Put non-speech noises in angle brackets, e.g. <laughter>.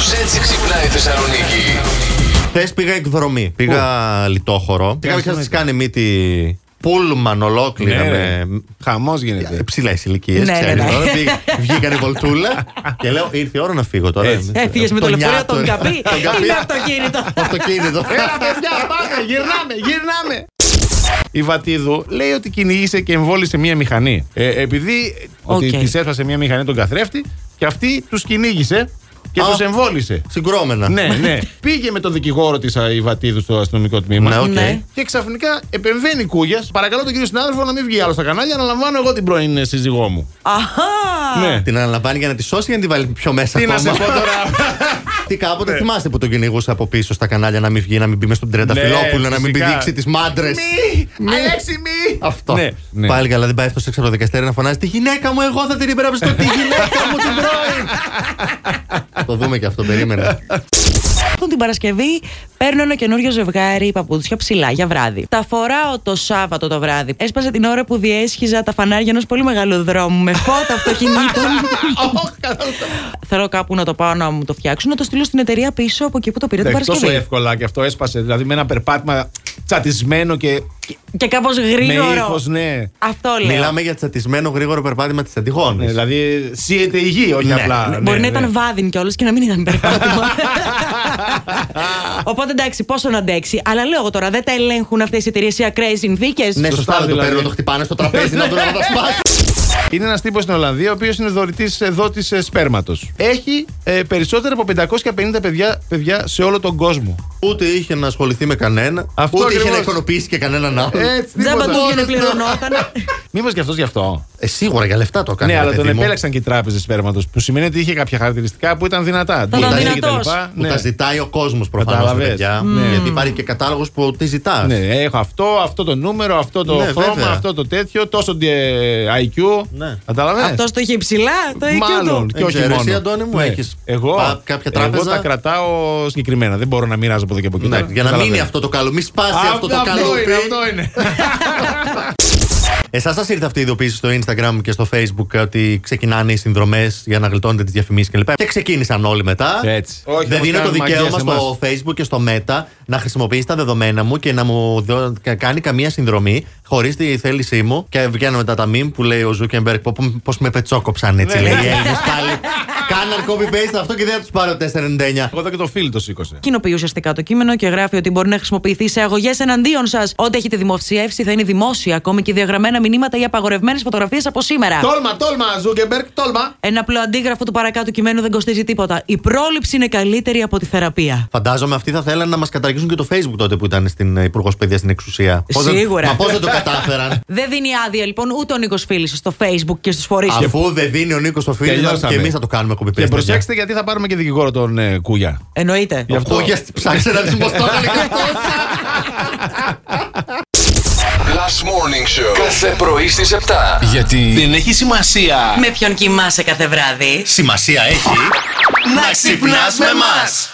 Κάπως έτσι ξυπνάει η Θεσσαλονίκη. Χθες πήγα εκδρομή. Πήγα λιτόχωρο. Και κάποια τη κάνεις; μύτη πούλμαν ολόκληρα Ναι, με Χαμός γίνεται. ψηλά ηλικίες. Ναι, ναι, ναι. Βγήκαν η βολτούλα και λέω ήρθε η ώρα να φύγω τώρα. Έτσι. Έφυγε με το λεωφορείο νιάτο. τον καπί. Τον καπί. Είναι αυτοκίνητο. Το <laughs> αυτοκίνητο. Έλα, παιδιά, πάμε, γυρνάμε, γυρνάμε. Η Βατίδου λέει ότι κυνήγησε και εμβόλισε μία μηχανή. Ε, επειδή ότι Οκ. της έσπασε μία μηχανή τον καθρέφτη και αυτή τους κυνήγησε και Α. τους εμβόλισε. Συγκρόμενα. ναι, ναι. <laughs> Πήγε με τον δικηγόρο της η Βατίδου στο αστυνομικό τμήμα. Ναι, οκ. Ναι. Και ξαφνικά επεμβαίνει Κούγιας. Παρακαλώ τον κύριο συνάδελφο να μην βγει άλλο στα κανάλια. Αναλαμβάνω εγώ την πρώην ε, σύζυγό μου. Αχά. Ναι. Την αναλαμβάνει για να τη σώσει ή να την βάλει πιο μέσα Τι να σε ακόμα. πω τώρα; <laughs> Τι κάποτε θυμάστε που τον κυνηγούσε από πίσω στα κανάλια να μην βγει, να μην μπει μες στον Τριανταφυλλόπουλο, να μην φυσικά. πηδήξει τις μάντρες; Μη! Αλέξη, μη! Αυτό. Ναι, ναι. Πάλι καλά, δεν πάει αυτός έξω από το δικαστήριο να φωνάζει Τη γυναίκα μου, εγώ θα την υπερασπιστώ. Τη γυναίκα μου την πρώην. <laughs> το δούμε και αυτό, περίμενε. Την Παρασκευή παίρνω ένα καινούριο ζευγάρι παπούτσια ψηλά για βράδυ. Τα φοράω το Σάββατο το βράδυ. Έσπασε την ώρα που διέσχιζα τα φανάρια ενός πολύ μεγάλου δρόμου με φώτα αυτοκινήτων. <laughs> Θέλω κάπου να το πάω να μου το φτιάξουν, να το στείλω στην εταιρεία πίσω από εκεί που το πήρε την Εντάξει, τόσο Παρασκευή. εύκολα και αυτό έσπασε. Δηλαδή με ένα περπάτημα τσατισμένο και Και κάπως με γρήγορο. ύφος, ναι. Αυτό λέω. Μιλάμε για τσατισμένο γρήγορο περπάτημα της Αντιγόνης. Ναι, Δηλαδή σύεται η γη, όχι Ναι. απλά. Ναι, Μπορεί ναι, να ναι. ήταν βάδιν κιόλας και να μην ήταν περπάτημα. <laughs> Οπότε εντάξει, πόσο να αντέξει. Αλλά λέω εγώ τώρα, δεν τα ελέγχουν αυτές οι εταιρείες σε ακραίες συνθήκες. Ναι, σωστά, Σωστά, δεν το δηλαδή. παίρνουν, το χτυπάνε στο τραπέζι να δουν να τα σπάσει. <laughs> Είναι ένας τύπος στην Ολλανδία ο οποίος είναι δωρητής δότης σπέρματος. Έχει ε, περισσότερα από 550 παιδιά, παιδιά σε όλο τον κόσμο. Ούτε είχε να ασχοληθεί με κανένα, Αυτό ούτε είχε ακριβώς. να ικανοποιήσει και κανέναν άλλον. Έτσι, Τζάμπα του τίποτα. βγαίνει πληρωνόταν. Μήπως και αυτός γι' αυτό; Ε, σίγουρα για λεφτά το έκανε. ναι, ρε αλλά τον παιδί μου. επέλεξαν και οι τράπεζες σπέρματος. Που σημαίνει ότι είχε κάποια χαρακτηριστικά που ήταν δυνατά. ήταν DNA δυνατός. κτλ. Που Ναι. τα ζητάει ο κόσμος προφανώς. Καταλαβες. παιδιά. Ναι. Γιατί υπάρχει και κατάλογος που τη ζητάς. Ναι, έχω αυτό, αυτό το νούμερο, αυτό το Ναι, χρώμα, βέβαια. αυτό το τέτοιο, τόσο ε, IQ. Ναι. Καταλαβαίνεις; Αυτός το είχε υψηλά, το IQ Μάλλον του. και όχι ξέρεις, μόνο. Ναι. εσύ, Αντώνη μου, έχεις εγώ, πα- κάποια Εγώ τράπεζα; τα κρατάω συγκεκριμένα. Δεν μπορώ να μοιράζω από εδώ και από εκεί. Ναι, Τώρα. για να μείνει Καταλαβαίνεις. αυτό το καλό, μη σπάσει αυτό το Αυτό καλό. είναι, αυτό είναι. <laughs> Εσάς σας ήρθε αυτή η ειδοποίηση στο Instagram και στο Facebook ότι ξεκινάνε οι συνδρομές για να γλιτώνετε τις διαφημίσεις κλπ. Και ξεκίνησαν όλοι μετά. Έτσι. Όχι, Δεν όμως δίνω το κάνουν δικαίωμα μαγκές στο Facebook και στο Meta να χρησιμοποιήσει τα δεδομένα μου και να μου δω- κα- κάνει καμία συνδρομή χωρίς τη θέλησή μου. Και βγαίνουν μετά τα meme που λέει ο Ζούκερμπεργκ πώ με πετσόκοψαν έτσι. Ναι. λέει οι Έλληνες πάλι. <laughs> Κάναν copy-paste αυτό και δεν θα τους πάρω 4,99. Εγώ εδώ και το φίλο το σήκωσε. Κοινοποιεί ουσιαστικά το κείμενο και γράφει ότι μπορεί να χρησιμοποιηθεί σε αγωγές εναντίον σας. Ό,τι έχετε δημοσιεύσει θα είναι δημόσια, ακόμη και διαγραμμένα μηνύματα ή απαγορευμένες φωτογραφίες από σήμερα. Τόλμα, τόλμα, Ζούκερμπεργκ, τόλμα. Ένα απλό αντίγραφο του παρακάτω κειμένου δεν κοστίζει τίποτα. Η πρόληψη είναι καλύτερη από τη θεραπεία. Φαντάζομαι αυτοί θα θέλανε να μας καταργήσουν και το Facebook τότε που ήταν στην ε, Υπουργός Παιδείας στην εξουσία. Πώς δεν- Σίγουρα. Μα πώς δεν το κατάφεραν; <laughs> Δεν δίνει άδεια λοιπόν ούτε ο Νίκος Φίλης στο Facebook και στους φορείς του. Αφού δεν δίνει ο Νίκος το φίλο Τελειώσαμε. και εμείς θα το κάνουμε copy-paste. Και προσέξτε γιατί θα πάρουμε και δικηγόρο τον ε, Κούγια. Εννοείται. Γι' αυτό. Αυτό ψάξε να δεις πώς το έκανε και αυτό. Last Morning Show. Κάθε πρωί στις 7. Γιατί δεν έχει σημασία Με ποιον κοιμάσαι κάθε βράδυ; Σημασία έχει να ξυπνάς με μας.